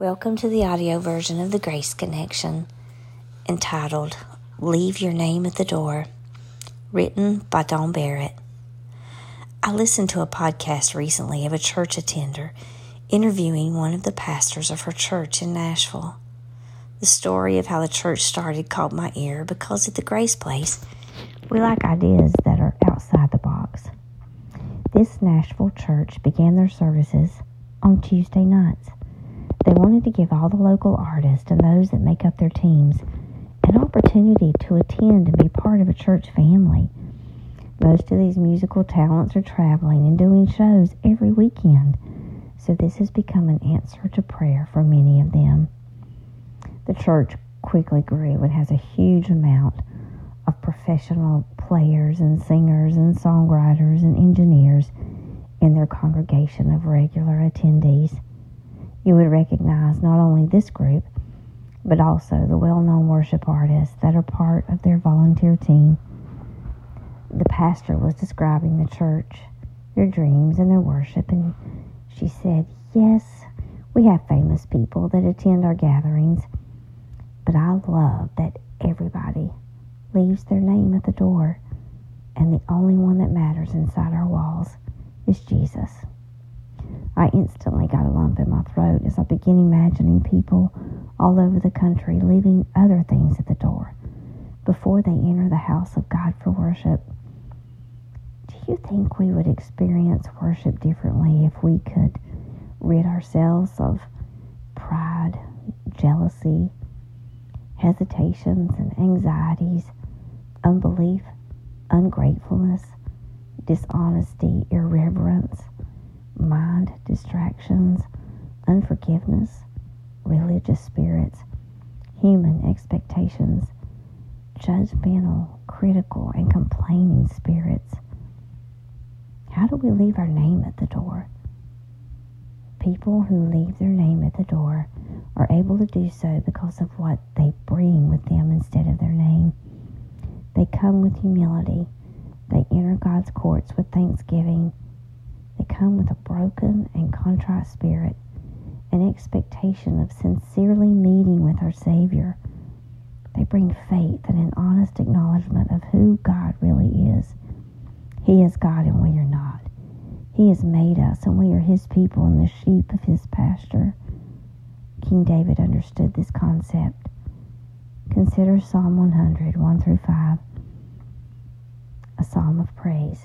Welcome to the audio version of the Grace Connection entitled Leave Your Name at the Door, written by Don Barrett. I listened to a podcast recently of a church attender interviewing one of the pastors of her church in Nashville. The story of how the church started caught my ear because at the Grace Place, we like ideas that are outside the box. This Nashville church began their services on Tuesday nights. They wanted to give all the local artists and those that make up their teams an opportunity to attend and be part of a church family. Most of these musical talents are traveling and doing shows every weekend, so this has become an answer to prayer for many of them. The church quickly grew and has a huge amount of professional players and singers and songwriters and engineers in their congregation of regular attendees you would recognize not only this group, but also the well known worship artists that are part of their volunteer team. The pastor was describing the church, their dreams, and their worship, and she said, Yes, we have famous people that attend our gatherings, but I love that everybody leaves their name at the door, and the only one that matters inside our walls is Jesus. I instantly got a lump in my throat as I began imagining people all over the country leaving other things at the door before they enter the house of God for worship. Do you think we would experience worship differently if we could rid ourselves of pride, jealousy, hesitations, and anxieties, unbelief, ungratefulness, dishonesty, irreverence? Mind distractions, unforgiveness, religious spirits, human expectations, judgmental, critical, and complaining spirits. How do we leave our name at the door? People who leave their name at the door are able to do so because of what they bring with them instead of their name. They come with humility. They enter God's courts with thanksgiving they come with a broken and contrite spirit, an expectation of sincerely meeting with our Savior. They bring faith and an honest acknowledgement of who God really is. He is God and we are not. He has made us and we are His people and the sheep of His pasture. King David understood this concept. Consider Psalm 100, 1 through 5, a psalm of praise.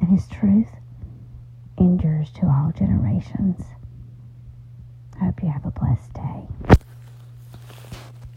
and his truth endures to all generations. I hope you have a blessed day.